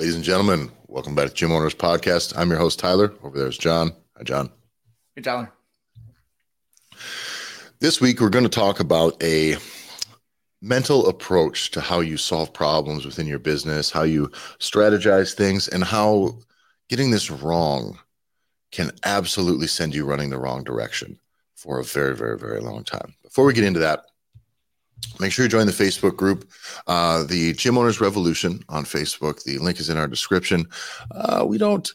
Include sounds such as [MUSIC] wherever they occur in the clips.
Ladies and gentlemen, welcome back to Gym Owners Podcast. I'm your host, Tyler. Over there is John. Hi, John. Hey, Tyler. This week, we're going to talk about a mental approach to how you solve problems within your business, how you strategize things, and how getting this wrong can absolutely send you running the wrong direction for a very, very, very long time. Before we get into that, make sure you join the Facebook group, uh, the Gym Owners Revolution on Facebook. The link is in our description. Uh, we don't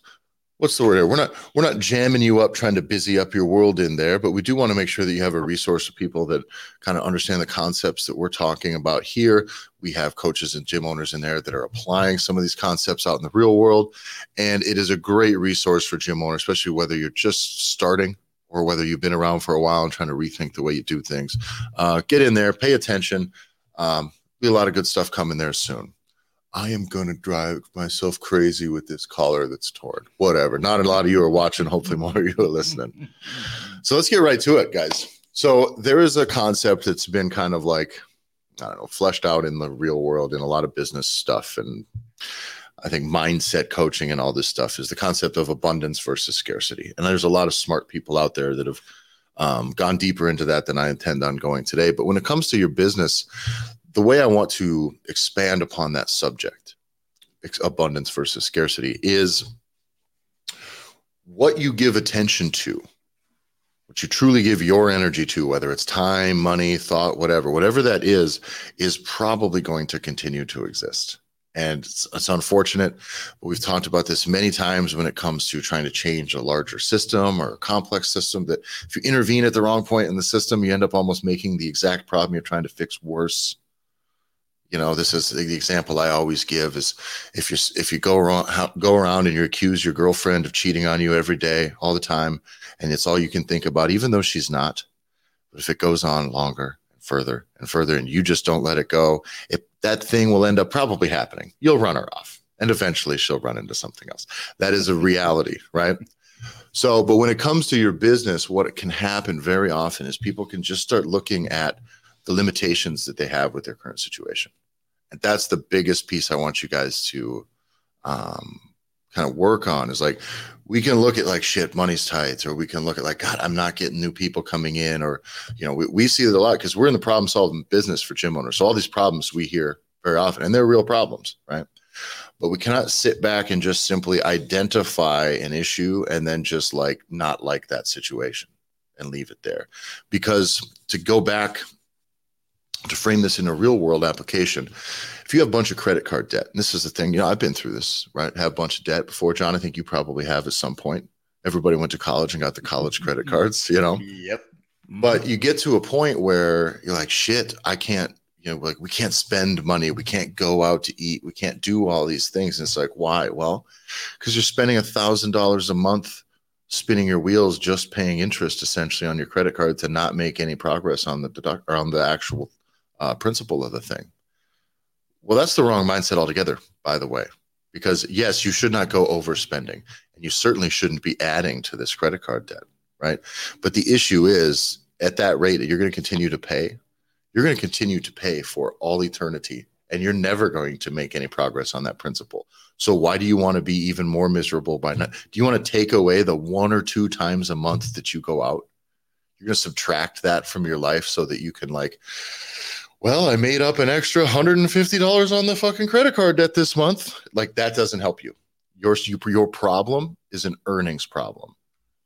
what's the word here? We're not we're not jamming you up trying to busy up your world in there, but we do want to make sure that you have a resource of people that kind of understand the concepts that we're talking about here. We have coaches and gym owners in there that are applying some of these concepts out in the real world, and it is a great resource for gym owners, especially whether you're just starting or whether you've been around for a while and trying to rethink the way you do things. Uh, get in there, pay attention. Um, be a lot of good stuff coming there soon. I am going to drive myself crazy with this collar that's torn. Whatever. Not a lot of you are watching. Hopefully, more of you are listening. So let's get right to it, guys. So there is a concept that's been kind of like, I don't know, fleshed out in the real world in a lot of business stuff. And I think mindset coaching and all this stuff is the concept of abundance versus scarcity. And there's a lot of smart people out there that have um, gone deeper into that than I intend on going today. But when it comes to your business, the way I want to expand upon that subject, abundance versus scarcity, is what you give attention to, what you truly give your energy to, whether it's time, money, thought, whatever, whatever that is, is probably going to continue to exist. And it's, it's, unfortunate, but we've talked about this many times when it comes to trying to change a larger system or a complex system. That if you intervene at the wrong point in the system, you end up almost making the exact problem you're trying to fix worse you know this is the example i always give is if you if you go around go around and you accuse your girlfriend of cheating on you every day all the time and it's all you can think about even though she's not but if it goes on longer further and further and you just don't let it go. It, that thing will end up probably happening you'll run her off and eventually she'll run into something else. That is a reality right? So but when it comes to your business what can happen very often is people can just start looking at the limitations that they have with their current situation. And that's the biggest piece I want you guys to um, kind of work on is like we can look at like shit money's tight or we can look at like god i'm not getting new people coming in or you know we, we see it a lot because we're in the problem solving business for gym owners. So all these problems we hear very often and they're real problems right? But we cannot sit back and just simply identify an issue and then just like not like that situation and leave it there. Because to go back to frame this in a real world application, if you have a bunch of credit card debt, and this is the thing, you know, I've been through this, right? Have a bunch of debt before, John. I think you probably have at some point. Everybody went to college and got the college credit cards, you know? Yep. But you get to a point where you're like, shit, I can't, you know, like we can't spend money, we can't go out to eat, we can't do all these things. And it's like, why? Well, because you're spending a thousand dollars a month spinning your wheels just paying interest essentially on your credit card to not make any progress on the deduct or on the actual uh, principal of the thing. Well, that's the wrong mindset altogether, by the way, because yes, you should not go overspending and you certainly shouldn't be adding to this credit card debt, right? But the issue is at that rate you're going to continue to pay, you're going to continue to pay for all eternity and you're never going to make any progress on that principal. So why do you want to be even more miserable by not? Do you want to take away the one or two times a month that you go out? You're going to subtract that from your life so that you can like well, I made up an extra $150 on the fucking credit card debt this month. Like that doesn't help you. Your your problem is an earnings problem.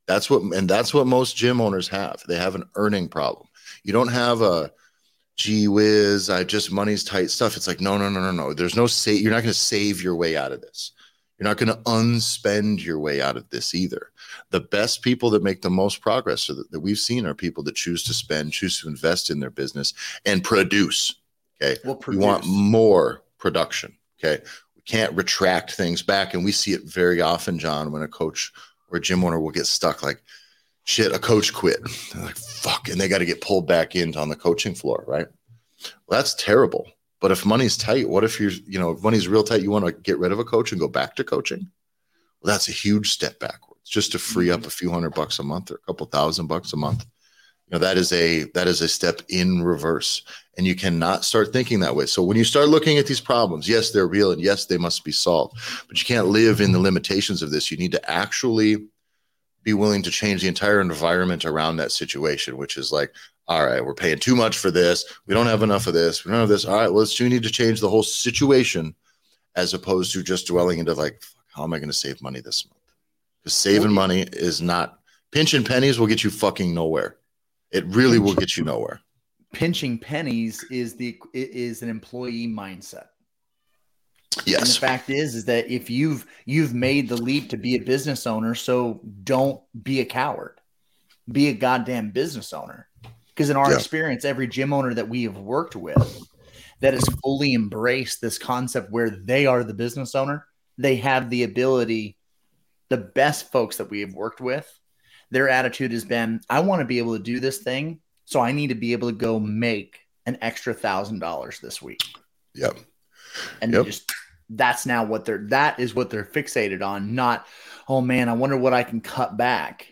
That's what and that's what most gym owners have. They have an earning problem. You don't have a gee whiz, I just money's tight stuff. It's like no, no, no, no, no. There's no say. You're not going to save your way out of this. You're not going to unspend your way out of this either. The best people that make the most progress that, that, we've seen are people that choose to spend, choose to invest in their business and produce. Okay. We'll produce. We want more production. Okay. We can't retract things back. And we see it very often, John, when a coach or a gym owner will get stuck like, shit, a coach quit. They're like, fuck. And they got to get pulled back into on the coaching floor. Right. Well, that's terrible but if money's tight, what if you're, you know, if money's real tight, you want to get rid of a coach and go back to coaching? Well, that's a huge step backwards just to free up mm-hmm. a few hundred bucks a month or a couple thousand bucks a month. You know, that is a that is a step in reverse. And you cannot start thinking that way. So when you start looking at these problems, yes, they're real and yes, they must be solved. But you can't live in the limitations of this. You need to actually be willing to change the entire environment around that situation, which is like, all right, we're paying too much for this. We don't have enough of this. We don't have this. All right, well, let's need to change the whole situation as opposed to just dwelling into like, how am I going to save money this month? Because saving money is not pinching pennies will get you fucking nowhere. It really will get you nowhere. Pinching pennies is the is an employee mindset. Yes. And the fact is, is that if you've you've made the leap to be a business owner, so don't be a coward. Be a goddamn business owner. Because in our yeah. experience, every gym owner that we have worked with that has fully embraced this concept where they are the business owner, they have the ability, the best folks that we have worked with, their attitude has been, I want to be able to do this thing. So I need to be able to go make an extra thousand dollars this week. Yep. And yep. just that's now what they're that is what they're fixated on, not, oh man, I wonder what I can cut back.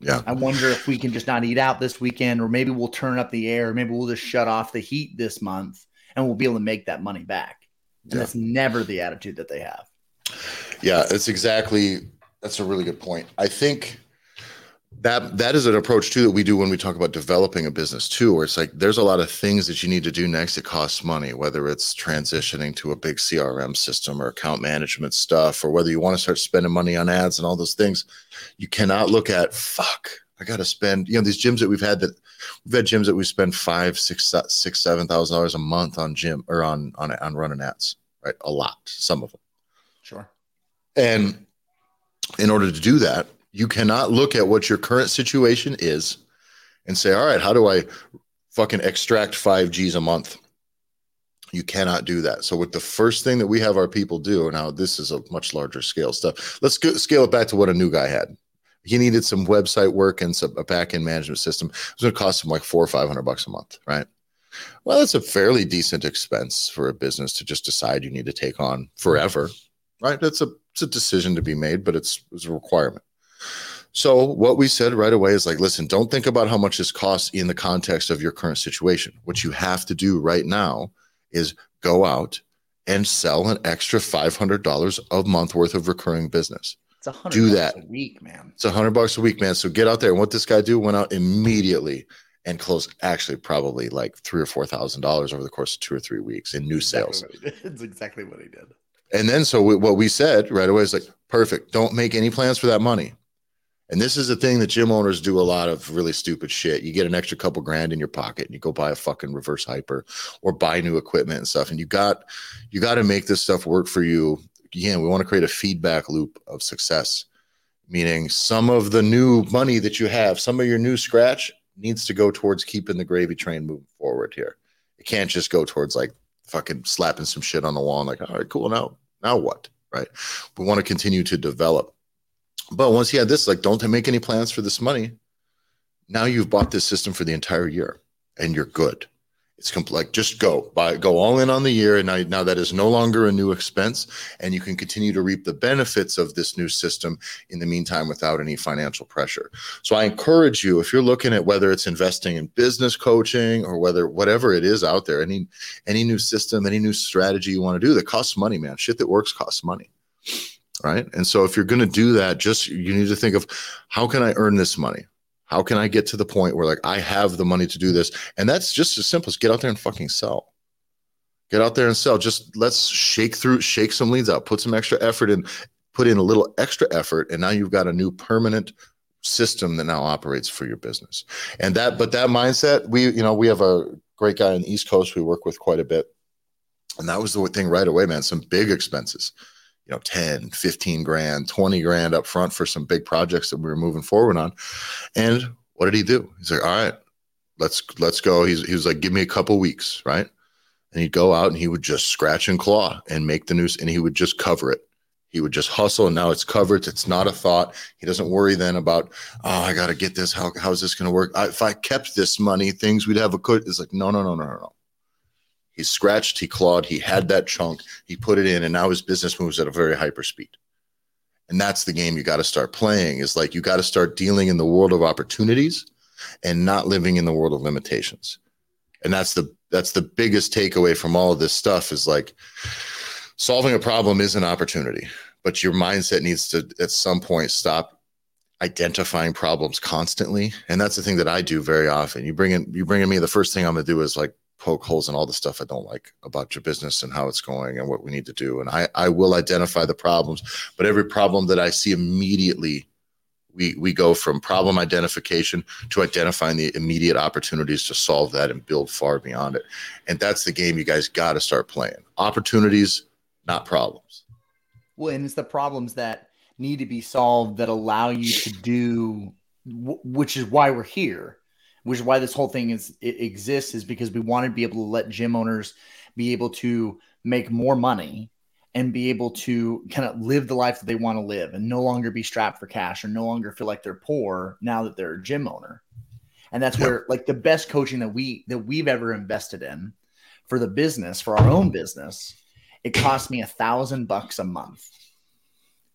Yeah. I wonder if we can just not eat out this weekend, or maybe we'll turn up the air. Or maybe we'll just shut off the heat this month and we'll be able to make that money back. And yeah. that's never the attitude that they have. Yeah, it's exactly that's a really good point. I think that that is an approach too that we do when we talk about developing a business too where it's like there's a lot of things that you need to do next it costs money whether it's transitioning to a big crm system or account management stuff or whether you want to start spending money on ads and all those things. You cannot look at fuck i gotta spend you know these gyms that we've had that we've had gyms that we spend five six six seven thousand dollars a month on gym or on on on running ads right? A lot some of them. Sure. And in order to do that you cannot look at what your current situation is and say, all right, how do I fucking extract five G's a month? You cannot do that. So, with the first thing that we have our people do, now this is a much larger scale stuff. Let's go, scale it back to what a new guy had. He needed some website work and some a back end management system. It was going to cost him like four or five hundred bucks a month, right? Well, that's a fairly decent expense for a business to just decide you need to take on forever, right? That's a it's a decision to be made, but it's, it's a requirement. So what we said right away is like, listen, don't think about how much this costs in the context of your current situation. What you have to do right now is go out and sell an extra five hundred dollars a month worth of recurring business. It's a hundred do that a week, man. It's a hundred bucks a week, man. So get out there. And what this guy do went out immediately and closed actually probably like three or four thousand dollars over the course of two or three weeks in new sales. [LAUGHS] It's exactly what he did. And then so we, what we said right away is like, perfect. Don't make any plans for that money. And this is the thing that gym owners do a lot of really stupid shit. You get an extra couple grand in your pocket and you go buy a fucking reverse hyper or buy new equipment and stuff. And you got you got to make this stuff work for you. Again, we want to create a feedback loop of success, meaning some of the new money that you have, some of your new scratch needs to go towards keeping the gravy train moving forward here. It can't just go towards like fucking slapping some shit on the wall and like, all right, cool. Now, now what? Right. We want to continue to develop but once you had this, like, don't make any plans for this money. Now you've bought this system for the entire year and you're good. It's compl- like just go buy, go all in on the year. And now, now that is no longer a new expense and you can continue to reap the benefits of this new system in the meantime without any financial pressure. So I encourage you, if you're looking at whether it's investing in business coaching or whether whatever it is out there, any, any new system, any new strategy you want to do that costs money, man, shit that works costs money right? And so if you're going to do that just you need to think of how can i earn this money? How can i get to the point where like i have the money to do this? And that's just as simple as get out there and fucking sell. Get out there and sell. Just let's shake through shake some leads out put some extra effort in put in a little extra effort and now you've got a new permanent system that now operates for your business. And that but that mindset we you know we have a great guy on the east coast we work with quite a bit. And that was the thing right away man some big expenses you know 10 15 grand 20 grand up front for some big projects that we were moving forward on. And what did he do? He's like all right let's let's go. He's, he was like give me a couple weeks right? And he'd go out and he would just scratch and claw and make the news and he would just cover it. He would just hustle and now it's covered. It's not a thought. He doesn't worry then about oh i gotta get this. How, how's this gonna work? I, if i kept this money things we'd have a good it's like no no no no no he scratched, he clawed, he had that chunk, he put it in, and now his business moves at a very hyper speed. And that's the game you got to start playing is like you got to start dealing in the world of opportunities and not living in the world of limitations. And that's the that's the biggest takeaway from all of this stuff is like solving a problem is an opportunity, but your mindset needs to at some point stop identifying problems constantly. And that's the thing that I do very often. You bring in you bring in me, the first thing I'm gonna do is like poke holes in all the stuff I don't like about your business and how it's going and what we need to do. And I, I will identify the problems, but every problem that I see immediately, we, we go from problem identification to identifying the immediate opportunities to solve that and build far beyond it. And that's the game you guys got to start playing. Opportunities, not problems. Well, and it's the problems that need to be solved that allow you to do, which is why we're here which is why this whole thing is it exists is because we want to be able to let gym owners be able to make more money and be able to kind of live the life that they want to live and no longer be strapped for cash or no longer feel like they're poor now that they're a gym owner. And that's where like the best coaching that we that we've ever invested in for the business, for our own business, it cost me a thousand bucks a month.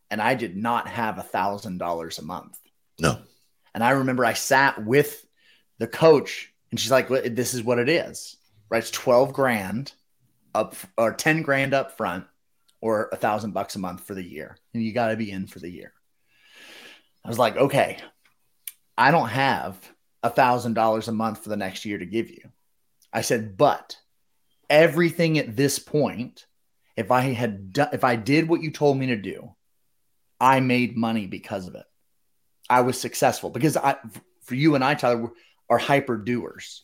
And I did not have a thousand dollars a month. No. And I remember I sat with the coach, and she's like, "This is what it is, right? It's twelve grand up or ten grand up front, or a thousand bucks a month for the year, and you got to be in for the year." I was like, "Okay, I don't have a thousand dollars a month for the next year to give you." I said, "But everything at this point, if I had done, if I did what you told me to do, I made money because of it. I was successful because I, for you and I, Tyler, are hyper doers.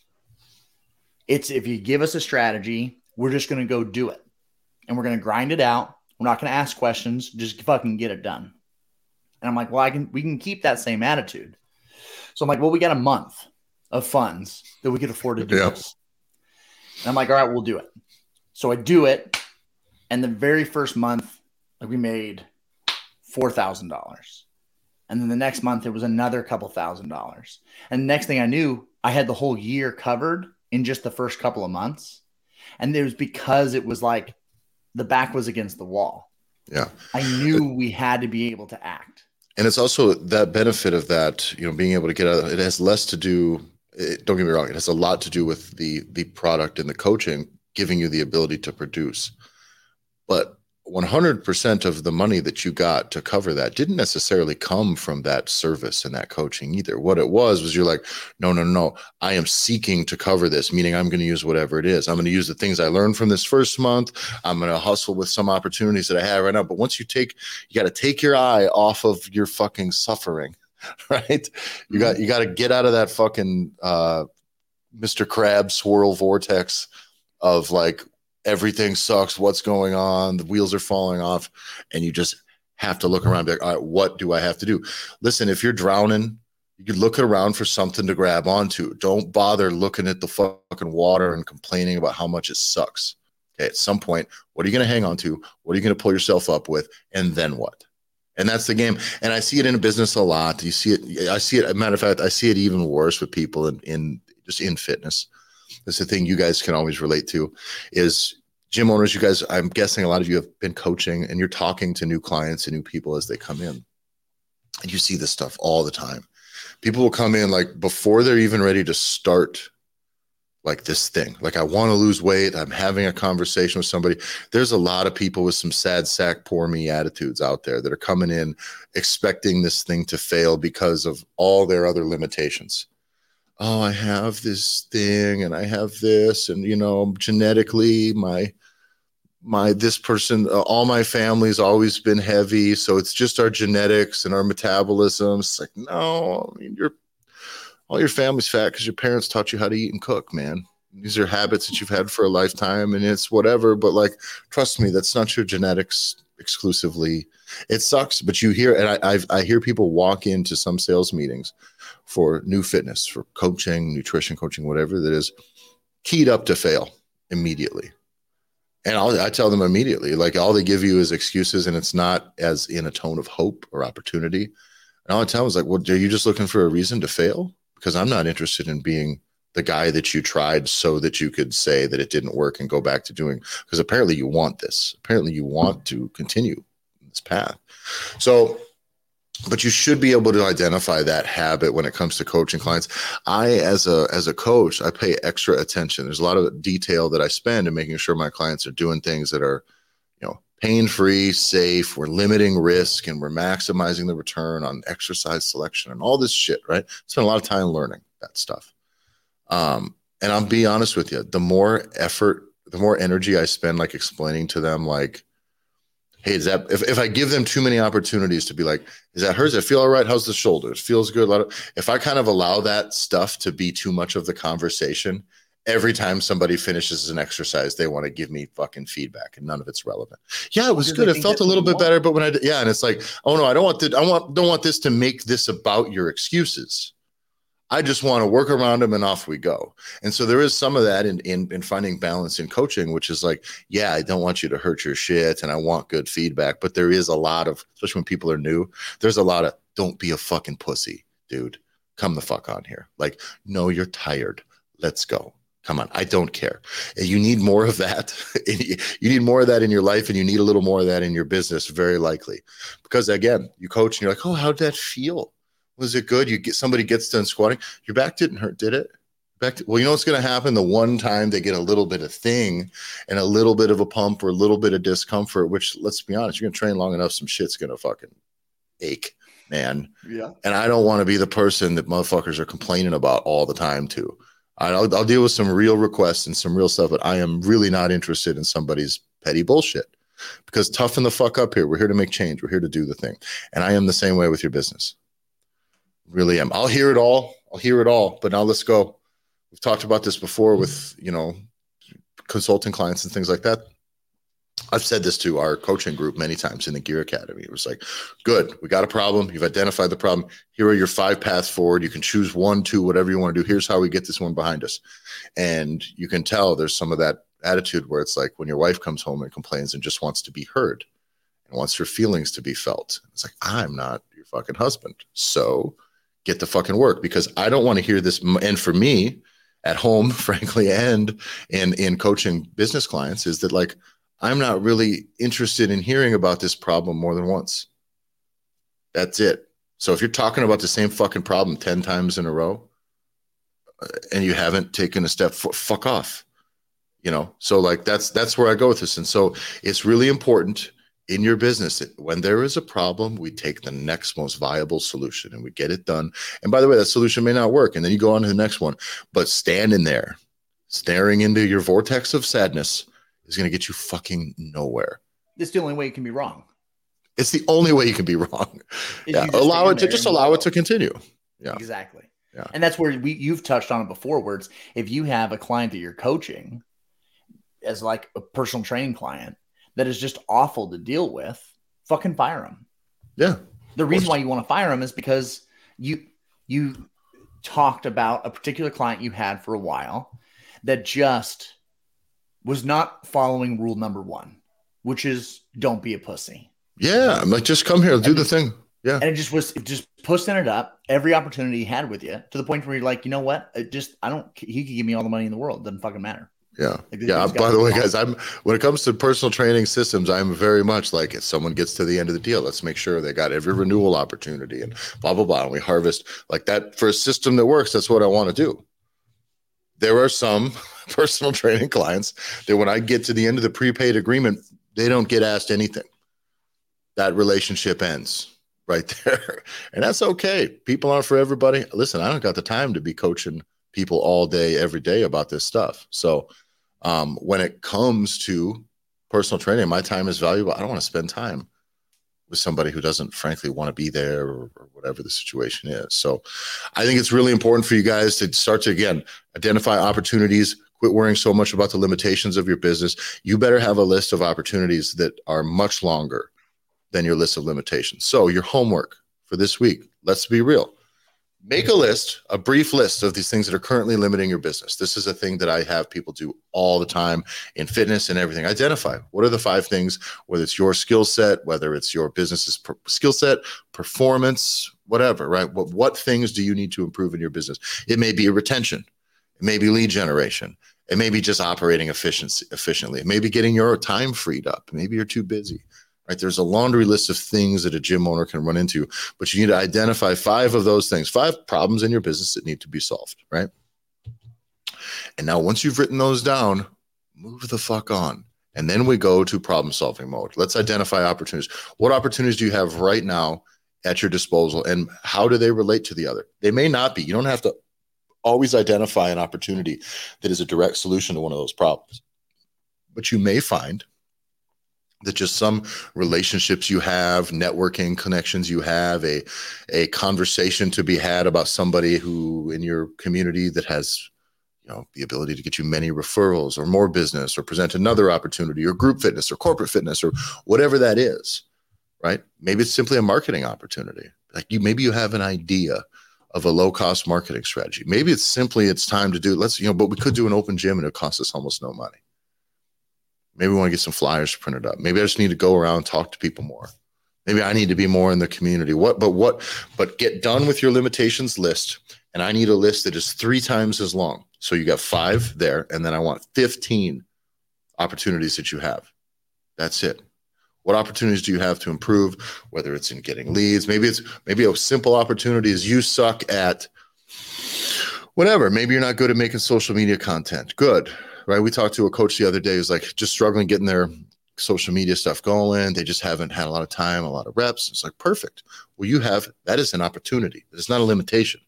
It's if you give us a strategy, we're just going to go do it and we're going to grind it out. We're not going to ask questions, just fucking get it done. And I'm like, well, I can, we can keep that same attitude. So I'm like, well, we got a month of funds that we could afford to do yeah. this. And I'm like, all right, we'll do it. So I do it. And the very first month, like we made $4,000. And then the next month, it was another couple thousand dollars. And next thing I knew, I had the whole year covered in just the first couple of months. And it was because it was like the back was against the wall. Yeah. I knew we had to be able to act. And it's also that benefit of that, you know, being able to get out, of it has less to do, it, don't get me wrong, it has a lot to do with the the product and the coaching giving you the ability to produce. But 100% of the money that you got to cover that didn't necessarily come from that service and that coaching either. What it was was you're like, no, no, no, I am seeking to cover this, meaning I'm going to use whatever it is. I'm going to use the things I learned from this first month. I'm going to hustle with some opportunities that I have right now. But once you take, you got to take your eye off of your fucking suffering, [LAUGHS] right? You got, you got to get out of that fucking, uh, Mr. Crab swirl vortex of like everything sucks. What's going on? The wheels are falling off, and you just have to look around. Be like, all right, what do I have to do? Listen, if you're drowning, you can look around for something to grab onto. Don't bother looking at the fucking water and complaining about how much it sucks. Okay, at some point, what are you going to hang on to? What are you going to pull yourself up with? And then what? And that's the game. And I see it in business a lot. You see it. I see it. matter of fact, I see it even worse with people in, in just in fitness. That's the thing you guys can always relate to is gym owners, you guys, I'm guessing a lot of you have been coaching and you're talking to new clients and new people as they come in. And you see this stuff all the time. People will come in like before they're even ready to start like this thing. Like I want to lose weight. I'm having a conversation with somebody. There's a lot of people with some sad sack poor me attitudes out there that are coming in expecting this thing to fail because of all their other limitations oh i have this thing and i have this and you know genetically my my this person uh, all my family's always been heavy. So it's just our genetics and our metabolism. It's like no i mean you're all your family's fat because your parents taught you how to eat and cook man. These are habits that you've had for a lifetime and it's whatever but like trust me that's not your genetics exclusively. It sucks but you hear and I, I've, I hear people walk into some sales meetings for new fitness, for coaching, nutrition coaching, whatever that is, keyed up to fail immediately. And I'll, I tell them immediately, like all they give you is excuses, and it's not as in a tone of hope or opportunity. And all I tell them is like, well, are you just looking for a reason to fail? Because I'm not interested in being the guy that you tried so that you could say that it didn't work and go back to doing. Because apparently you want this. Apparently you want to continue this path. So but you should be able to identify that habit when it comes to coaching clients. I as a as a coach i pay extra attention. There's a lot of detail that i spend in making sure my clients are doing things that are you know pain free safe we're limiting risk and we're maximizing the return on exercise selection and all this shit right? Spend a lot of time learning that stuff. Um and i'll be honest with you the more effort the more energy i spend like explaining to them like hey, is that if, if I give them too many opportunities to be like, is that hers? It feel all right? How's the shoulders? Feels good. Of, if I kind of allow that stuff to be too much of the conversation, every time somebody finishes an exercise, they want to give me fucking feedback, and none of it's relevant. Yeah, it was good. It felt a little bit better, but when I yeah, and it's like, oh no, I don't want the, I want don't want this to make this about your excuses. I just want to work around them and off we go. And so there is some of that in, in, in finding balance in coaching, which is like, yeah, I don't want you to hurt your shit and I want good feedback. But there is a lot of, especially when people are new, there's a lot of don't be a fucking pussy, dude. Come the fuck on here. Like, no, you're tired. Let's go. Come on. I don't care. You need more of that. [LAUGHS] you need more of that in your life and you need a little more of that in your business, very likely. Because again, you coach and you're like, oh, how'd that feel? Was it good? You get somebody gets done squatting. Your back didn't hurt, did it? Back to, well, you know what's going to happen the one time they get a little bit of thing and a little bit of a pump or a little bit of discomfort, which let's be honest, you're going to train long enough, some shit's going to fucking ache, man. Yeah. And I don't want to be the person that motherfuckers are complaining about all the time, too. I'll, I'll deal with some real requests and some real stuff, but I am really not interested in somebody's petty bullshit because toughen the fuck up here. We're here to make change. We're here to do the thing. And I am the same way with your business really am. I'll hear it all. I'll hear it all. But now let's go. We've talked about this before with, you know, consulting clients and things like that. I've said this to our coaching group many times in the Gear Academy. It was like, good, we got a problem. You've identified the problem. Here are your five paths forward. You can choose one, two, whatever you want to do. Here's how we get this one behind us. And you can tell there's some of that attitude where it's like when your wife comes home and complains and just wants to be heard and wants her feelings to be felt. It's like, I'm not your fucking husband. So get the fucking work because I don't want to hear this. And for me, at home, [LAUGHS] frankly, and in in coaching business clients, is that like I'm not really interested in hearing about this problem more than once. That's it. So if you're talking about the same fucking problem ten times in a row, uh, and you haven't taken a step, fuck off. You know. So like that's that's where I go with this, and so it's really important in your business when there is a problem we take the next most viable solution and we get it done. And by the way that solution may not work and then you go on to the next one. But standing there staring into your vortex of sadness is going to get you fucking nowhere. It's the only way you can be wrong. It's the only way you can be wrong. [LAUGHS] Yeah allow it to just allow it to continue. Yeah. Exactly. Yeah. And that's where we you've touched on it before it's if you have a client that you're coaching as like a personal training client that is just awful to deal with, fucking fire him. Yeah. The reason why you want to fire him is because you you talked about a particular client you had for a while that just was not following rule number one, which is don't be a pussy. Yeah, I'm like just come here, do the thing. Yeah, and it just was it just pushing it up every opportunity he had with you to the point where you're like, you know what? It just I don't. He could give me all the money in the world. It doesn't fucking matter. Yeah. Like yeah. By the way, guys, I'm when it comes to personal training systems, I'm very much like if someone gets to the end of the deal, let's make sure they got every renewal opportunity and blah blah blah. And we harvest like that for a system that works. That's what I want to do. There are some [LAUGHS] personal training clients that when I get to the end of the prepaid agreement, they don't get asked anything. That relationship ends right [LAUGHS] there. And that's okay. People aren't for everybody. Listen, I don't got the time to be coaching people all day, every day about this stuff. So um, when it comes to personal training, my time is valuable. I don't want to spend time with somebody who doesn't frankly want to be there or, or, whatever the situation is. So I think it's really important for you guys to start to again identify opportunities, quit worrying so much about the limitations of your business. You better have a list of opportunities that are much longer than your list of limitations. So your homework for this week, let's be real make a list, a brief list of these things that are currently limiting your business. This is a thing that I have people do all the time in fitness and everything. Identify what are the five things, whether it's your skill set, whether it's your business's per- skill set, performance, whatever, right? What, what things do you need to improve in your business? It may be retention, it may be lead generation. It may be just operating efficiency efficiently. It may be getting your time freed up. Maybe you're too busy right? There's a laundry list of things that a gym owner can run into, but you need to identify five of those things, five problems in your business that need to be solved, right? And now, once you've written those down, move the fuck on. And then we go to problem solving mode. Let's identify opportunities. What opportunities do you have right now at your disposal and how do they relate to the other? They may not be. You don't have to always identify an opportunity that is a direct solution to one of those problems. But you may find that just some relationships you have, networking connections you have, a a conversation to be had about somebody who in your community that has you know the ability to get you many referrals or more business or present another opportunity or group fitness or corporate fitness or whatever that is right? Maybe it's simply a marketing opportunity. Like you maybe you have an idea of a low cost marketing strategy. Maybe it's simply it's time to do let's you know but we could do an open gym and it costs us almost no money maybe we want to get some flyers printed up maybe i just need to go around and talk to people more maybe i need to be more in the community what but what but get done with your limitations list and i need a list that is three times as long so you got five there, and then I want 15 opportunities that you have. That's it. What opportunities do you have to improve? Whether it's in getting leads, maybe it's maybe a simple opportunity is you suck at whatever. Maybe you're not good at making social media content. Good, right? We talked to a coach the other day who's like just struggling getting their social media stuff going. They just haven't had a lot of time, a lot of reps. It's like perfect. Well, you have that is an opportunity. It's not a limitation.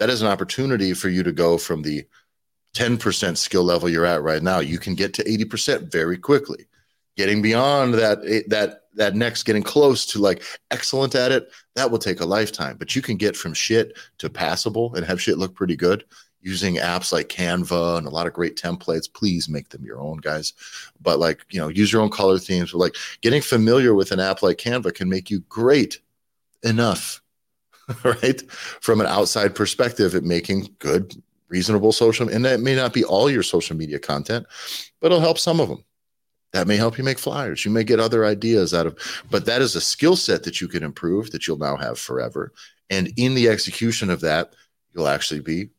That is an opportunity for you to go from the 10% skill level you're at right now, you can get to 80% very quickly. Getting beyond that, eh, that, that next, getting close to like excellent at it, that will take a lifetime. But you can get from shit to passable and have shit look pretty good using apps like Canva and a lot of great templates. Please make them your own, guys. But like, you know, use your own color themes. But like getting familiar with an app like Canva can make you great enough, [LAUGHS] right? From an outside perspective at making good reasonable social and that may not be all your social media content but it'll help some of them that may help you make flyers you may get other ideas out of but that is a skill set that you can improve that you'll now have forever and in the execution of that you'll actually be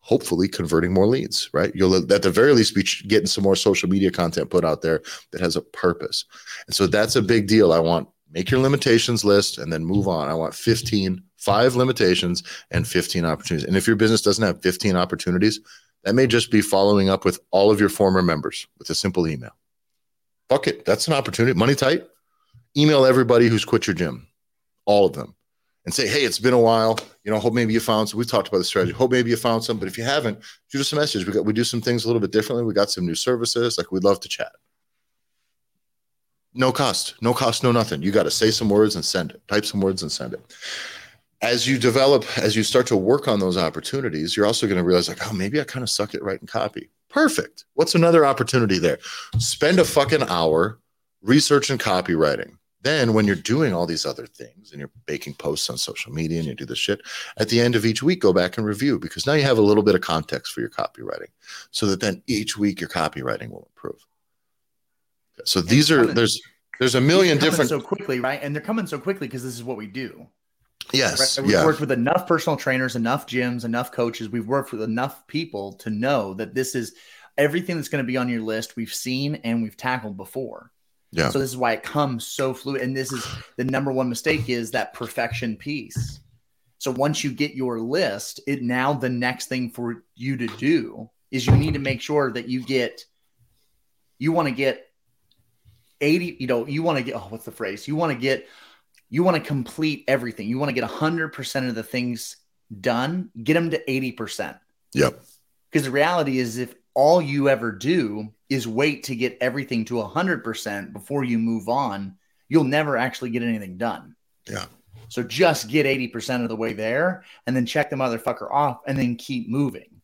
hopefully converting more leads right you'll at the very least be getting some more social media content put out there that has a purpose and so that's a big deal i want make your limitations list and then move on i want 15 five limitations and 15 opportunities. And if your business doesn't have 15 opportunities, that may just be following up with all of your former members with a simple email. Fuck it. That's an opportunity. Money tight. Email everybody who's quit your gym, all of them, and say, hey, it's been a while. You know, hope maybe you found some. We talked about the strategy. Hope maybe you found some. But if you haven't, shoot us a message. We got we do some things a little bit differently. We got some new services. Like we'd love to chat. No cost, no cost, no nothing. You got to say some words and send it. Type some words and send it as you develop, as you start to work on those opportunities, you're also going to realize, like, oh, maybe I kind of suck at writing copy. Perfect. What's another opportunity there? Spend a fucking hour researching copywriting. Then, when you're doing all these other things and you're baking posts on social media and you do this shit, at the end of each week, go back and review because now you have a little bit of context for your copywriting so that then each week your copywriting will improve. So these are, there's, there's a million different so quickly, right? And they're coming so quickly because this is what we do. Yes. Right? We've yeah. worked with enough personal trainers, enough gyms, enough coaches. We've worked with enough people to know that this is everything that's going to be on your list we've seen and we've tackled before. Yeah. So this is why it comes so fluid. And this is the number one mistake is that perfection piece. So once you get your list, it now the next thing for you to do is you need to make sure that you get you want to get 80, you know, you want to get oh, what's the phrase? You want to get you want to complete everything. You want to get 100% of the things done, get them to 80%. Yep. Because the reality is, if all you ever do is wait to get everything to 100% before you move on, you'll never actually get anything done. Yeah. So just get 80% of the way there and then check the motherfucker off and then keep moving.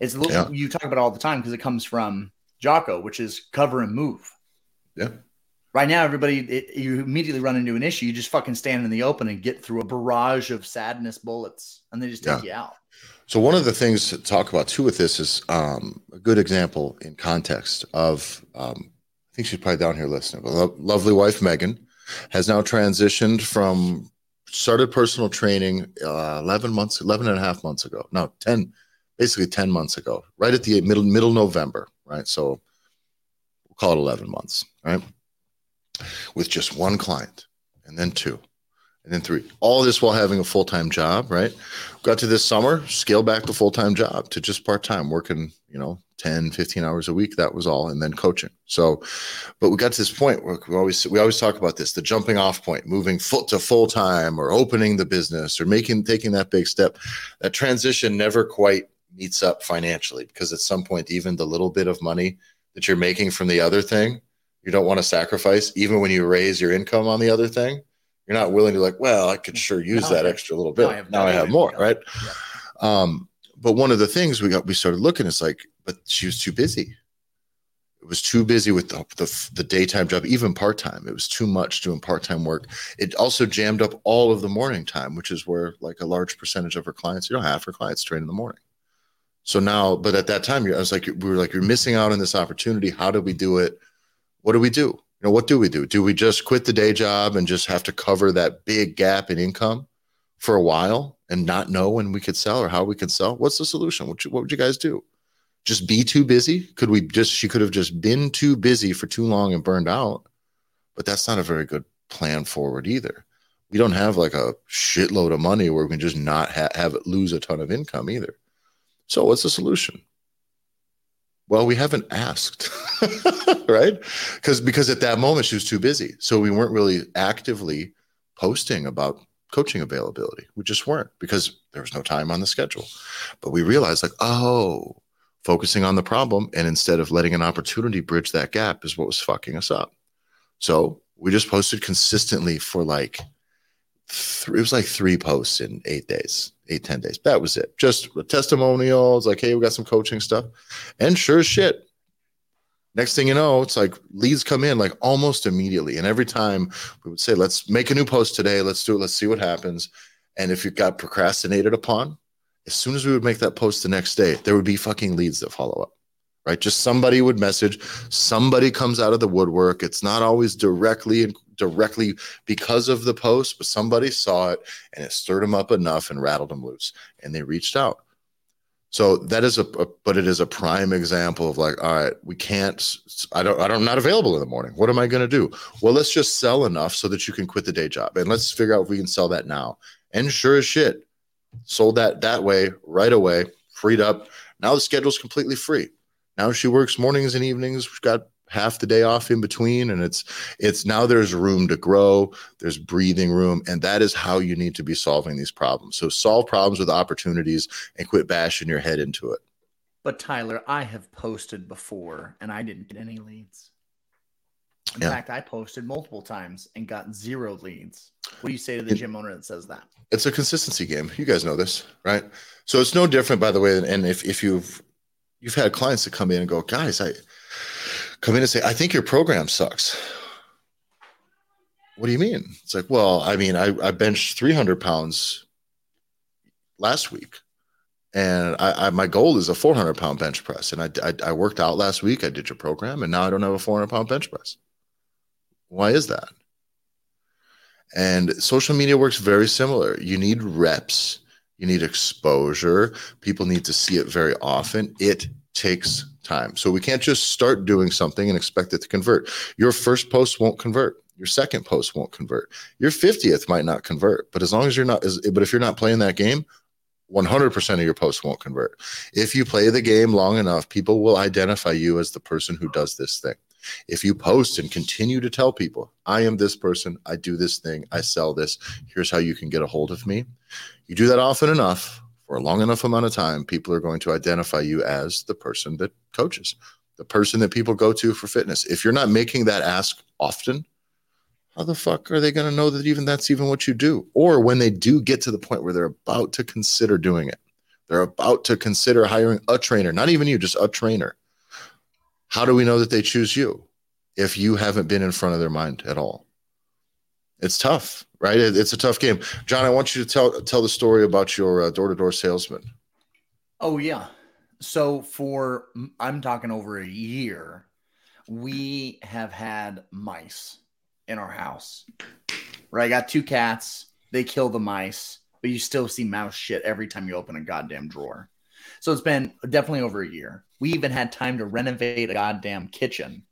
It's a little, yeah. you talk about all the time because it comes from Jocko, which is cover and move. Yeah. Right now, everybody, it, you immediately run into an issue. You just fucking stand in the open and get through a barrage of sadness bullets, and they just take yeah. you out. So one of the things to talk about too with this is um, a good example in context of. Um, I think she's probably down here listening. But lo- lovely wife Megan has now transitioned from started personal training uh, 11 months 11 and a half months ago no 10 basically 10 months ago right at the middle middle november right so we'll call it 11 months right with just one client and then two and then three. All this while having a full time job, right? Got to this summer, scale back the full time job to just part time, working, you know, 10, 15 hours a week. That was all. And then coaching. So, but we got to this point where we always, we always talk about this, the jumping off point, moving full to full time or opening the business or making, taking that big step. That transition never quite meets up financially because at some point, even the little bit of money that you're making from the other thing, you don't want to sacrifice, even when you raise your income on the other thing you're not willing to like, well, I could sure use now that extra little bit. Now I have, now I have more, right? Yeah. Um, but one of the things we got, we started looking, is like, but she was too busy. It was too busy with the, the, the daytime job, even part time. It was too much doing part time work. It also jammed up all of the morning time, which is where like a large percentage of her clients, you know, half her clients train in the morning. So now, but at that time, I was like, we were like, you're missing out on this opportunity. How do we do it? What do we do? you know, what do we do? Do we just quit the day job and just have to cover that big gap in income for a while and not know when we could sell or how we could sell? What's the solution? What, what would you guys do? Just be too busy? Could we just, she could have just been too busy for too long and burned out. But that's not a very good plan forward either. We don't have like a shitload of money where we can just not ha- have it lose a ton of income either. So, what's the solution? Well, we haven't asked, [LAUGHS] right? Because because at that moment she was too busy, so we weren't really actively posting about coaching availability. We just weren't because there was no time on the schedule. But we realized, like, oh, focusing on the problem and instead of letting an opportunity bridge that gap is what was fucking us up. So we just posted consistently for like it was like three posts in eight days eight ten days. That was it. Just testimonials, like, hey, we got some coaching stuff. And sure as shit, next thing you know, it's like leads come in like almost immediately. And every time we would say, let's make a new post today, let's do it, let's see what happens. And if it got procrastinated upon, as soon as we would make that post the next day, there would be fucking leads that follow up. Right. Just somebody would message, somebody comes out of the woodwork. It's not always directly directly because of the post, but somebody saw it and it stirred them up enough and rattled them loose and they reached out. So that is a, a, but it is a prime example of like, all right, we can't, I don't, I don't, I'm not available in the morning. What am I going to do? Well, let's just sell enough so that you can quit the day job and let's figure out if we can sell that now. And sure as shit, sold that that way right away, freed up. Now the schedule's completely free. Now she works mornings and evenings. We've got half the day off in between and it's it's now there's room to grow there's breathing room and that is how you need to be solving these problems. So solve problems with opportunities and quit bashing your head into it. But tyler i have posted before and i didn't get any leads. In yeah. fact i posted multiple times and got zero leads. What do you say to the gym owner that says that? It's a consistency game. You guys know this right? So it's no different by the way and if, if you've you've had clients that come in and go guys i come in and say, I think your program sucks. What do you mean? It's like, well, I mean, I, I benched 300 pounds last week and I, I, my goal is a 400 pound bench press. And I, I, I worked out last week. I did your program, and now I don't have a 400 pound bench press. Why is that? And social media works very similar. You need reps, you need exposure. People need to see it very often. It takes time. So we can't just start doing something and expect it to convert. Your first post won't convert. Your second post won't convert. Your 50th might not convert, but as long as you're not, but if you're not playing that game, 100% of your posts won't convert. If you play the game long enough, people will identify you as the person who does this thing. If you post and continue to tell people, I am this person, I do this thing, I sell this, here's how you can get a hold of me. You do that often enough, for a long enough amount of time, people are going to identify you as the person that coaches, the person that people go to for fitness. If you're not making that ask often, how the fuck are they going to know that even that's even what you do? Or when they do get to the point where they're about to consider doing it, they're about to consider hiring a trainer, not even you, just a trainer. How do we know that they choose you if you haven't been in front of their mind at all? It's tough, right? It, it's a tough game. John, I want you to tell tell the story about your door to door salesman. Oh yeah. So for I'm talking over a year, we have had mice in our house. Right, I got two cats. They kill the mice, but you still see mouse shit every time you open a goddamn drawer. So it's been definitely over a year. We even had time to renovate a goddamn kitchen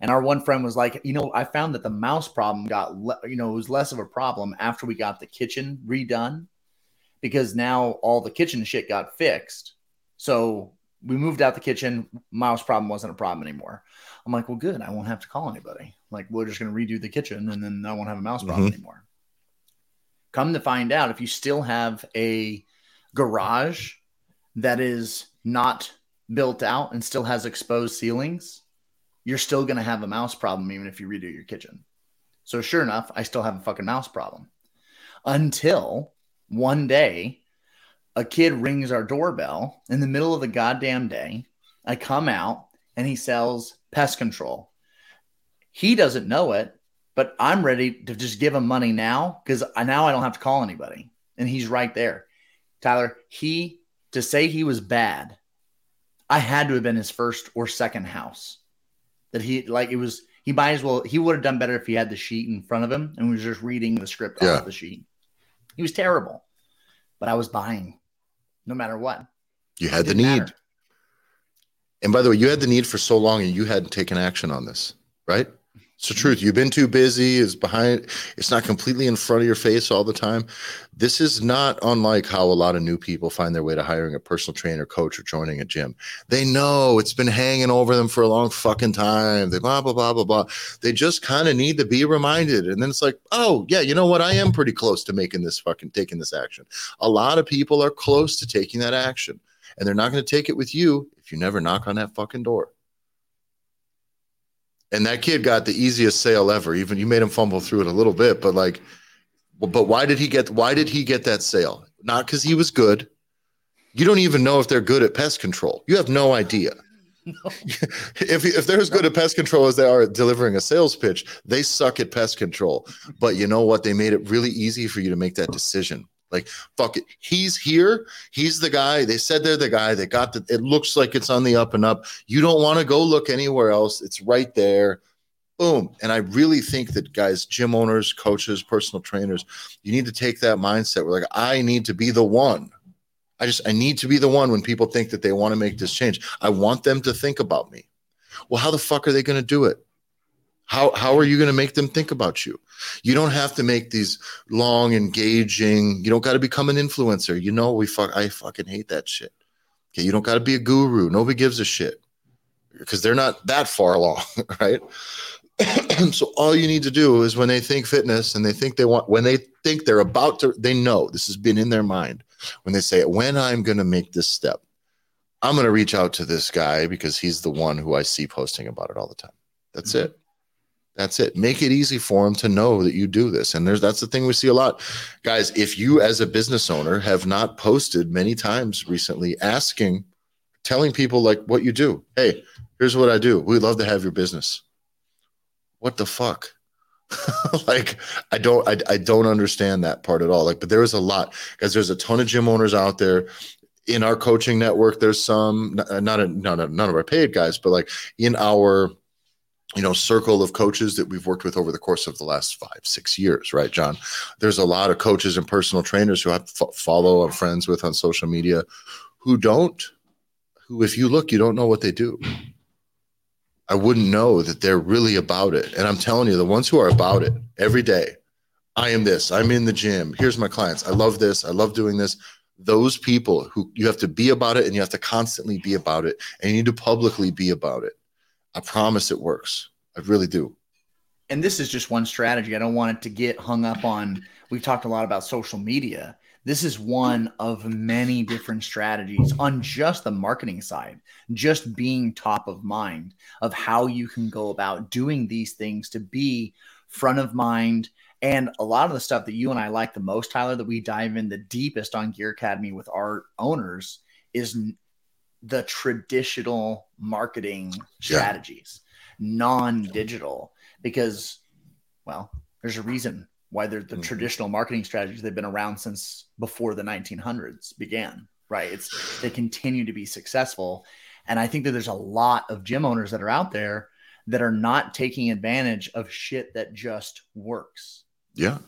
And our one friend was like, you know, I found that the mouse problem got, le- you know, it was less of a problem after we got the kitchen redone because now all the kitchen shit got fixed. So we moved out the kitchen. Mouse problem wasn't a problem anymore. I'm like, well, good. I won't have to call anybody. Like, we're just going to redo the kitchen and then I won't have a mouse problem mm-hmm. anymore. Come to find out, if you still have a garage that is not built out and still has exposed ceilings, you're still going to have a mouse problem even if you redo your kitchen. So, sure enough, I still have a fucking mouse problem until one day a kid rings our doorbell in the middle of the goddamn day. I come out and he sells pest control. He doesn't know it, but I'm ready to just give him money now because now I don't have to call anybody. And he's right there. Tyler, he to say he was bad, I had to have been his first or second house. That he like it was he might as well he would have done better if he had the sheet in front of him and was just reading the script yeah. off the sheet. He was terrible. But I was buying no matter what. You had the need. Matter. And by the way, you had the need for so long and you hadn't taken action on this, right? It's the truth. You've been too busy. It's behind. It's not completely in front of your face all the time. This is not unlike how a lot of new people find their way to hiring a personal trainer, coach, or joining a gym. They know it's been hanging over them for a long fucking time. They blah blah blah blah blah. They just kind of need to be reminded, and then it's like, oh yeah, you know what? I am pretty close to making this fucking taking this action. A lot of people are close to taking that action, and they're not going to take it with you if you never knock on that fucking door. And that kid got the easiest sale ever. Even you made him fumble through it a little bit, but like, but why did he get? Why did he get that sale? Not because he was good. You don't even know if they're good at pest control. You have no idea. No. [LAUGHS] if if they're as good at pest control as they are at delivering a sales pitch, they suck at pest control. But you know what? They made it really easy for you to make that decision. Like, fuck it. He's here. He's the guy. They said they're the guy. They got the, it looks like it's on the up and up. You don't want to go look anywhere else. It's right there. Boom. And I really think that guys, gym owners, coaches, personal trainers, you need to take that mindset. We're like, I need to be the one. I just, I need to be the one when people think that they want to make this change. I want them to think about me. Well, how the fuck are they going to do it? How, how are you going to make them think about you? You don't have to make these long, engaging. You don't got to become an influencer. You know, we fuck. I fucking hate that shit. Okay, you don't got to be a guru. Nobody gives a shit because they're not that far along, [LAUGHS] right? [CLEARS THROAT] so all you need to do is when they think fitness and they think they want, when they think they're about to, they know this has been in their mind. When they say, when I'm going to make this step, I'm going to reach out to this guy because he's the one who I see posting about it all the time. That's mm-hmm. it. That's it. Make it easy for them to know that you do this. And there's that's the thing we see a lot. Guys, if you as a business owner have not posted many times recently asking, telling people like what you do. Hey, here's what I do. We'd love to have your business. What the fuck? [LAUGHS] like I don't I, I don't understand that part at all. Like, but there is a lot because there's a ton of gym owners out there in our coaching network. There's some not, a, not a, none of our paid guys, but like in our you know circle of coaches that we've worked with over the course of the last five six years right john? There's a lot of coaches and personal trainers who i f- follow and friends with on social media who don't who if you look you don't know what they do. I wouldn't know that they're really about it. And i'm telling you the ones who are about it every day i am this i'm in the gym here's my clients i love this i love doing this. Those people who you have to be about it and you have to constantly be about it and you need to publicly be about it I promise it works. I really do. And this is just one strategy. I don't want it to get hung up on. We've talked a lot about social media. This is one of many different strategies on just the marketing side, just being top of mind of how you can go about doing these things to be front of mind. And a lot of the stuff that you and I like the most, Tyler, that we dive in the deepest on Gear Academy with our owners is the traditional marketing strategies, yeah. non-digital, because well, there's a reason why they're the mm-hmm. traditional marketing strategies they've been around since before the 1900s began. Right? It's they continue to be successful, and I think that there's a lot of gym owners that are out there that are not taking advantage of shit that just works. Yeah.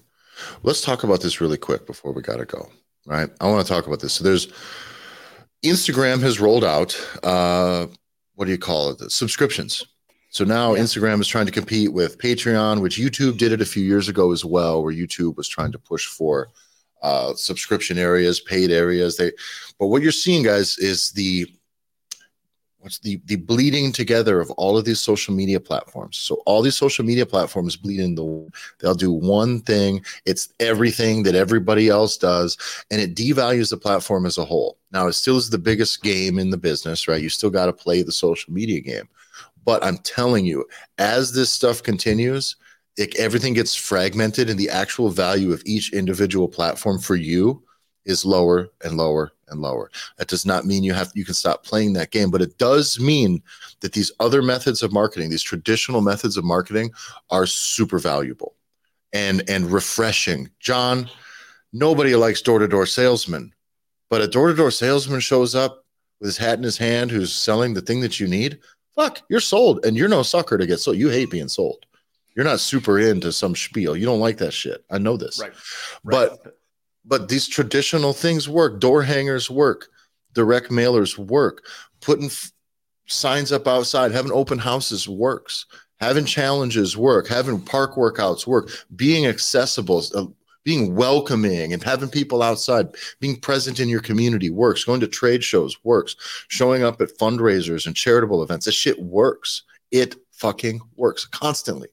Let's talk about this really quick before we got to go. Right. I want to talk about this. So there's Instagram has rolled out uh, what do you call it? Subscriptions. So now yeah. Instagram is trying to compete with Patreon, which YouTube did it a few years ago as well, where YouTube was trying to push for uh, subscription areas, paid areas. They, but what you're seeing, guys, is the what's the the bleeding together of all of these social media platforms. So all these social media platforms bleed in the they'll do one thing. It's everything that everybody else does, and it devalues the platform as a whole. Now it still is the biggest game in the business, right? You still got to play the social media game. But I'm telling you, as this stuff continues, it, everything gets fragmented, and the actual value of each individual platform for you is lower and lower and lower. That does not mean you have you can stop playing that game, but it does mean that these other methods of marketing, these traditional methods of marketing are super valuable and and refreshing. John, nobody likes door-to-door salesmen, but a door-to-door salesman shows up with his hat in his hand who's selling the thing that you need. Fuck, you're sold and you're no sucker to get sold. You hate being sold. You're not super into some spiel. You don't like that shit. I know this. Right. right. But but these traditional things work. Door hangers work. Direct mailers work. Putting f- signs up outside, having open houses works. Having challenges work. Having park workouts work. Being accessible, uh, being welcoming, and having people outside, being present in your community works. Going to trade shows works. Showing up at fundraisers and charitable events. This shit works. It fucking works constantly.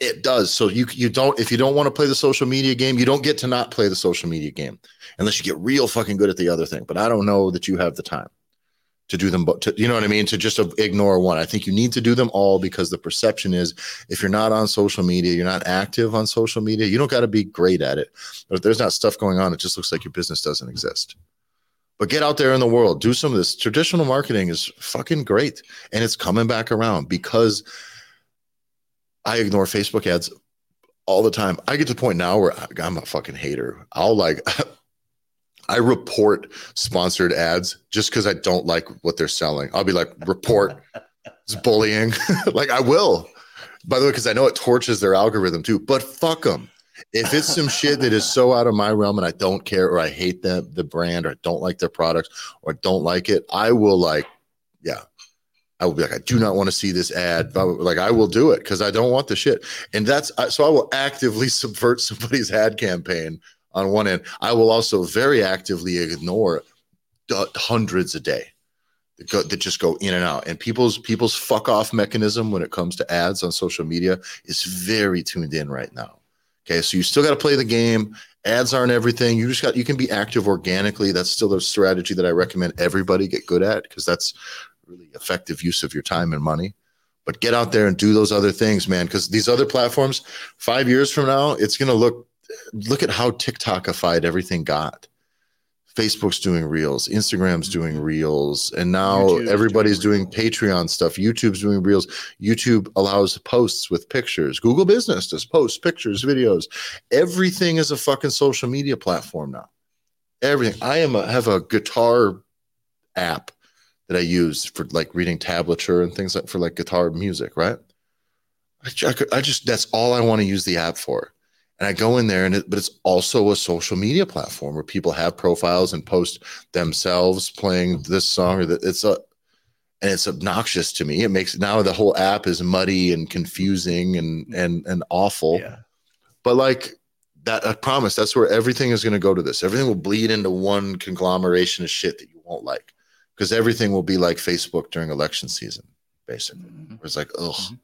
It does. So you you don't if you don't want to play the social media game, you don't get to not play the social media game unless you get real fucking good at the other thing. But I don't know that you have the time to do them but you know what I mean? To just ignore one. I think you need to do them all because the perception is if you're not on social media, you're not active on social media, you don't got to be great at it. But if there's not stuff going on, it just looks like your business doesn't exist. But get out there in the world, do some of this. Traditional marketing is fucking great and it's coming back around because I ignore Facebook ads all the time. I get to the point now where I'm a fucking hater. I'll like, [LAUGHS] I report sponsored ads just because I don't like what they're selling. I'll be like, report it's bullying. [LAUGHS] like I will. By the way, because I know it torches their algorithm too. But fuck them. If it's some [LAUGHS] shit that is so out of my realm and I don't care or I hate them, the brand or I don't like their products or I don't like it, I will like, yeah, I will be like, I do not want to see this ad. But Like, I will do it because I don't want the shit. And that's so I will actively [LAUGHS] subvert somebody's ad campaign on one end. I will also very actively ignore hundreds a day that, go, that just go in and out. And people's people's fuck off mechanism when it comes to ads on social media is very tuned in right now. Okay, so you still got to play the game. Ads aren't everything. You just got you can be active organically. That's still the strategy that I recommend everybody get good at because that's really effective use of your time and money. But get out there and do those other things, man. Because these other platforms, five years from now, it's going to look. Look at how TikTokified everything got. Facebook's doing reels, Instagram's mm-hmm. doing reels, and now YouTube's everybody's doing, doing Patreon stuff. YouTube's doing reels. YouTube allows posts with pictures. Google Business does posts, pictures, videos. Everything is a fucking social media platform now. Everything. I am a, have a guitar app that I use for like reading tablature and things like for like guitar music, right? I, I, I just that's all I want to use the app for. And I go in there and it, but it's also a social media platform where people have profiles and post themselves playing this song or that it's a and it's obnoxious to me. It makes now the whole app is muddy and confusing and and and awful. Yeah. But like that, I promise that's where everything is going to go to this. Everything will bleed into one conglomeration of shit that you won't like because everything will be like Facebook during election season, basically. Mm-hmm. It's like, oh, mm-hmm.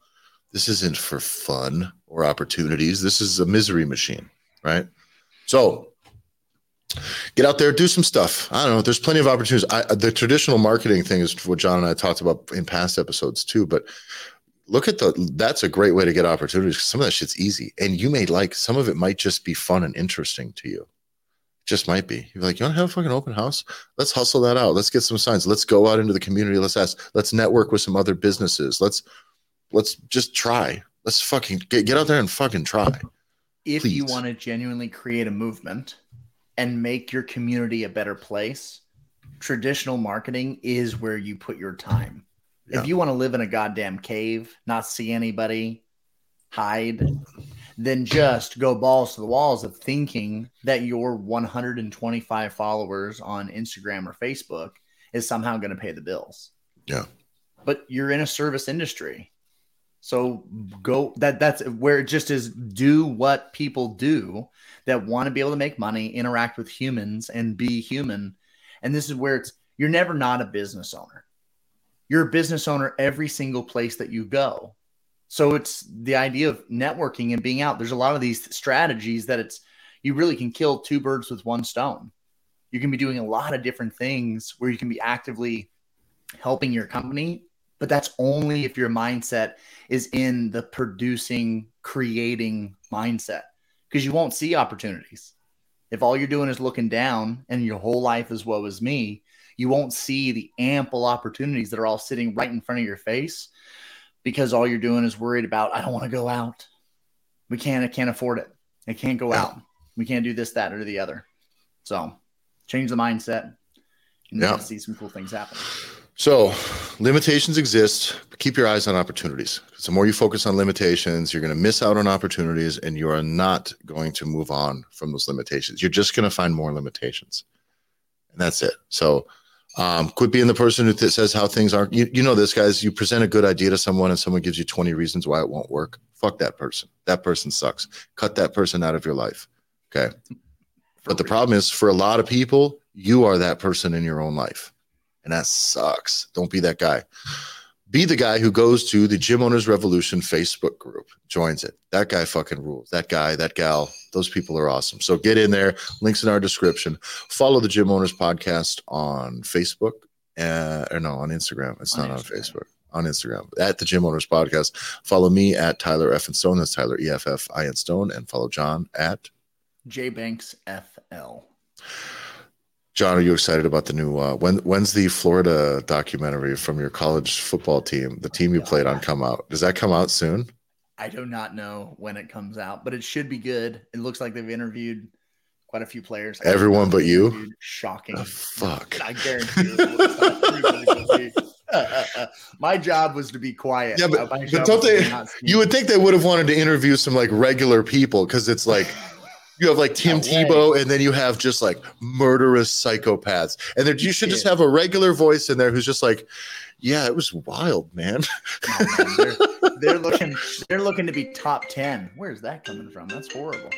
this isn't for fun or opportunities. This is a misery machine, right? So get out there, do some stuff. I don't know. There's plenty of opportunities. I, the traditional marketing thing is what John and I talked about in past episodes too, but look at the that's a great way to get opportunities some of that shit's easy and you may like some of it might just be fun and interesting to you just might be. You're like, you want to have a fucking open house? Let's hustle that out. Let's get some signs. Let's go out into the community. Let's ask. Let's network with some other businesses. Let's let's just try. Let's fucking get, get out there and fucking try. If Please. you want to genuinely create a movement and make your community a better place, traditional marketing is where you put your time. Yeah. If you want to live in a goddamn cave, not see anybody, hide, than just go balls to the walls of thinking that your 125 followers on Instagram or Facebook is somehow going to pay the bills. Yeah. But you're in a service industry. So go that that's where it just is do what people do that want to be able to make money, interact with humans and be human. And this is where it's you're never not a business owner. You're a business owner every single place that you go. So it's the idea of networking and being out. There's a lot of these strategies that it's you really can kill two birds with one stone. You can be doing a lot of different things where you can be actively helping your company but that's only if your mindset is in the producing, creating mindset because you won't see opportunities. If all you're doing is looking down and your whole life is woe is me, you won't see the ample opportunities that are all sitting right in front of your face because all you're doing is worried about, I don't want to go out. We can't, I can't afford it. I can't go yeah. out. We can't do this, that, or the other. So change the mindset and yeah. see some cool things happen. So, limitations exist. Keep your eyes on opportunities. The more you focus on limitations, you're going to miss out on opportunities and you are not going to move on from those limitations. You're just going to find more limitations. And that's it. So, um, quit being the person who th- says how things aren't. You, you know this, guys. You present a good idea to someone and someone gives you 20 reasons why it won't work. Fuck that person. That person sucks. Cut that person out of your life. Okay. But the problem is, for a lot of people, you are that person in your own life and that sucks. Don't be that guy. Be the guy who goes to the Gym Owners Revolution Facebook group, joins it. That guy fucking rules. That guy, that gal, those people are awesome. So get in there. Links in our description. Follow the Gym Owners Podcast on Facebook. Uh, or no, on Instagram. It's on not Instagram. on Facebook. On Instagram at the Gym Owners Podcast. Follow me at Tyler Effin Stone. That's Tyler E F F I N Stone, and follow John at J Banks F L. John, are you excited about the new? Uh, when when's the Florida documentary from your college football team, the team you played on, come out? Does that come out soon? I do not know when it comes out, but it should be good. It looks like they've interviewed quite a few players. Everyone but you. Shocking. Oh, fuck. I guarantee you. [LAUGHS] my job was to be quiet. Yeah, but, but don't they? You would think they would have wanted to interview some like regular people because it's like you have like Tim no Tebow, and then you have just like murderous psychopaths. And then you should just have a regular voice in there who's just like, yeah, it was wild, man. man they're, [LAUGHS] they're, looking, they're looking to be top ten. Where's that coming from? That's horrible.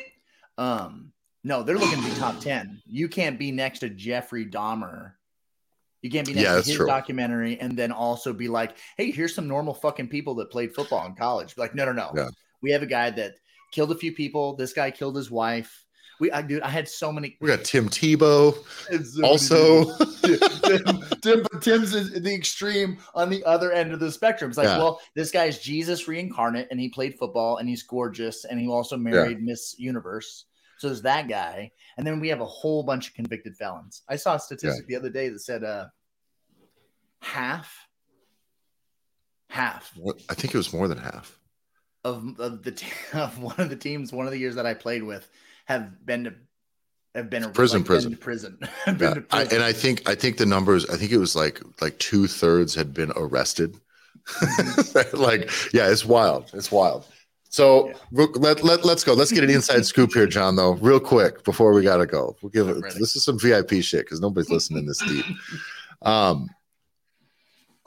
Um, no, they're looking to be top ten. You can't be next to Jeffrey Dahmer. You can't be next yeah, to his true. documentary and then also be like, hey, here's some normal fucking people that played football in college. Be like, no, no, no. Yeah. We have a guy that killed a few people. This guy killed his wife. We, I, dude, I had so many. We got Tim Tebow. So also, [LAUGHS] Tim, Tim, Tim's the extreme on the other end of the spectrum. It's like, yeah. well, this guy's Jesus reincarnate, and he played football, and he's gorgeous, and he also married yeah. Miss Universe. So there's that guy, and then we have a whole bunch of convicted felons. I saw a statistic yeah. the other day that said uh, half, half. I think it was more than half of, of the [LAUGHS] of one of the teams, one of the years that I played with, have been to have been prison, like, prison, [LAUGHS] been prison. been yeah. prison. I, and I think I think the numbers. I think it was like like two thirds had been arrested. [LAUGHS] like yeah, it's wild. It's wild. So yeah. let, let, let's go. Let's get an inside scoop here, John, though, real quick before we got to go. We'll give it, this is some VIP shit because nobody's listening this deep. Um,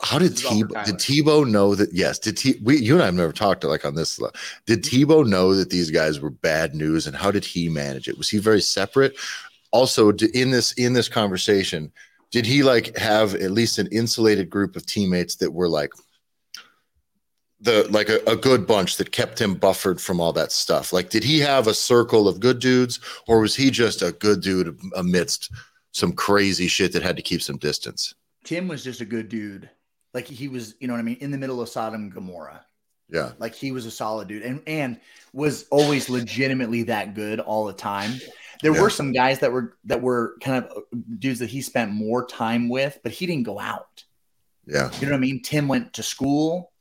how did Tebow did Tebow know that? Yes, did T, we you and I have never talked to like on this. Did mm-hmm. Tebow know that these guys were bad news, and how did he manage it? Was he very separate? Also, in this in this conversation, did he like have at least an insulated group of teammates that were like the like a, a good bunch that kept him buffered from all that stuff? Like, did he have a circle of good dudes, or was he just a good dude amidst some crazy shit that had to keep some distance? Tim was just a good dude like he was, you know what I mean, in the middle of Sodom and Gomorrah. Yeah. Like he was a solid dude and and was always legitimately that good all the time. There yeah. were some guys that were that were kind of uh, dudes that he spent more time with, but he didn't go out. Yeah. You know what I mean? Tim went to school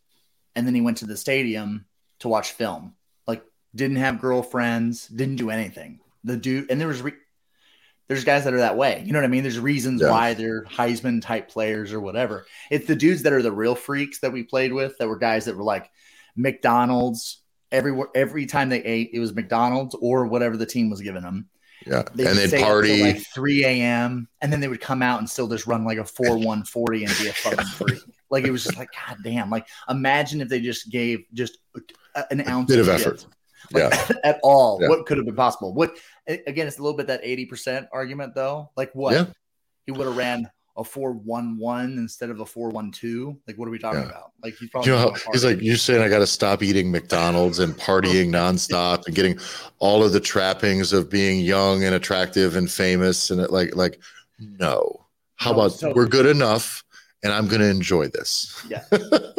and then he went to the stadium to watch film. Like didn't have girlfriends, didn't do anything. The dude and there was re- there's guys that are that way. You know what I mean? There's reasons yeah. why they're Heisman type players or whatever. It's the dudes that are the real freaks that we played with that were guys that were like McDonald's every every time they ate, it was McDonald's or whatever the team was giving them. Yeah, They'd and they'd stay up till, party. like 3 a.m. and then they would come out and still just run like a 4 140 and be a fucking [LAUGHS] freak. Like it was just like, God damn. Like imagine if they just gave just an ounce bit of shit, effort. like, [LAUGHS] at all. Yeah. What could have been possible? What a- again, it's a little bit that 80% argument though. Like what? Yeah. He would have ran a 411 instead of a 412. Like what are we talking Yeah. about? Like he's probably You know, he's like, you're saying I got to stop eating McDonald's and partying [LAUGHS] nonstop and getting all of the trappings of being young and attractive and famous and it, like, like, no. How No, about so- we're good enough and I'm going to enjoy this. Yeah. [LAUGHS]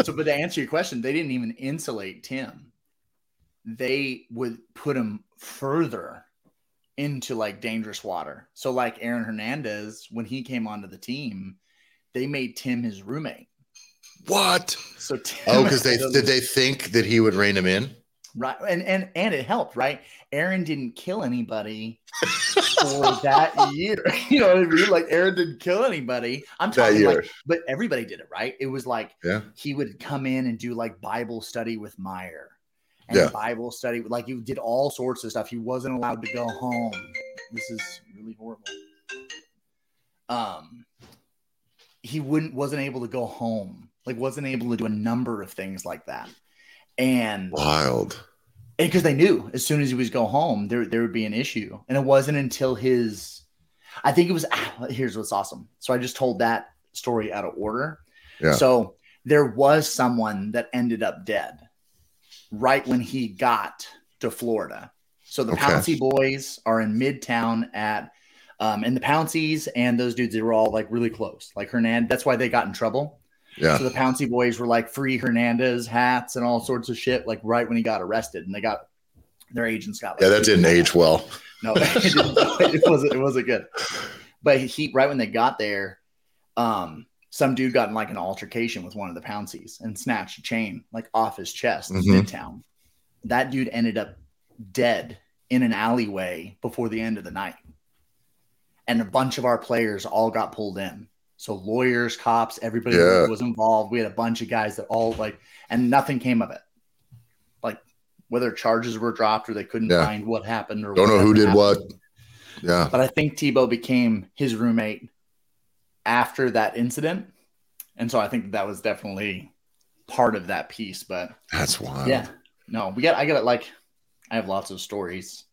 so, but to answer your question, they didn't even insulate Tim. They would put him further into like dangerous water. So, like Aaron Hernandez, when he came onto the team, they made Tim his roommate. What? So, Tim Oh, because [LAUGHS] they did they think that he would rein him in? right, and and and it helped, right? Aaron didn't kill anybody [LAUGHS] for that year. [LAUGHS] You know what I mean? Like Aaron didn't kill anybody. I'm talking like, but everybody did it, right? It was like Yeah. he would come in and do like Bible study with Meyer and Yeah. Bible study. Like you did all sorts of stuff. He wasn't allowed to go home. This is really horrible. Um, he wouldn't wasn't able to go home. Like wasn't able to do a number of things like that. And Wild. because they knew as soon as he was go home, there there would be an issue. And it wasn't until his, I think it was. Here's what's awesome. So I just told that story out of order. Yeah. So there was someone that ended up dead right when he got to Florida. So the Okay. Pouncey boys are in Midtown at, um, and the Pounceys and those dudes they were all like really close. Like Hernandez, that's why they got in trouble. Yeah. So the Pouncey boys were like free Hernandez hats and all sorts of shit, like right when he got arrested, and they got their agents got. Like, Yeah, that didn't age well. No, [LAUGHS] it, it wasn't. It wasn't good. But he right when they got there, um, some dude got in like an altercation with one of the Pounceys and snatched a chain like off his chest, in Mhm. midtown. That dude ended up dead in an alleyway before the end of the night, and a bunch of our players all got pulled in. So lawyers, cops, everybody Yeah. was involved. We had a bunch of guys that all like, and nothing came of it. Like whether charges were dropped or they couldn't Yeah. find what happened or Don't know who did happened. what. Yeah. But I think Tebow became his roommate after that incident. And so I think that was definitely part of that piece. But That's wild. yeah, no, we got, I got it like, I have lots of stories.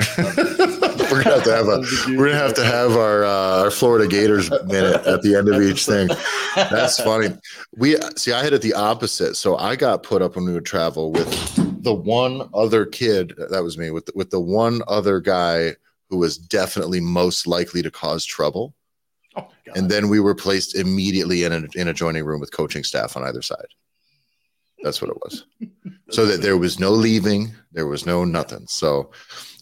[LAUGHS] we're gonna have to have a we're gonna have to have our uh, our Florida Gators minute at the end of each thing. [LAUGHS] That's funny. We see. I had it the opposite. So I got put up when we would travel with the one other kid. That was me with with the one other guy who was definitely most likely to cause trouble. Oh. And then we were placed immediately in a in a joining room with coaching staff on either side. That's what it was. [LAUGHS] so that there was no leaving, there was no nothing. So,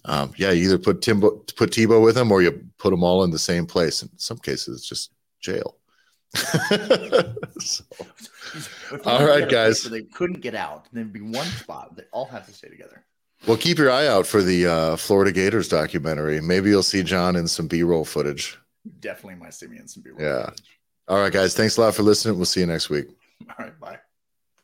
um, yeah, you either put Timbo, put Tebow with him, or you put them all in the same place. In some cases, it's just jail. [LAUGHS] So, all right, had a place guys. where They couldn't get out. There'd be one spot. They all have to stay together. well, keep your eye out for the uh, Florida Gators documentary. Maybe you'll see John in some B-roll footage definitely my simians and people. Yeah. All right, guys. Thanks a lot for listening. We'll see you next week. [LAUGHS] All right. Bye.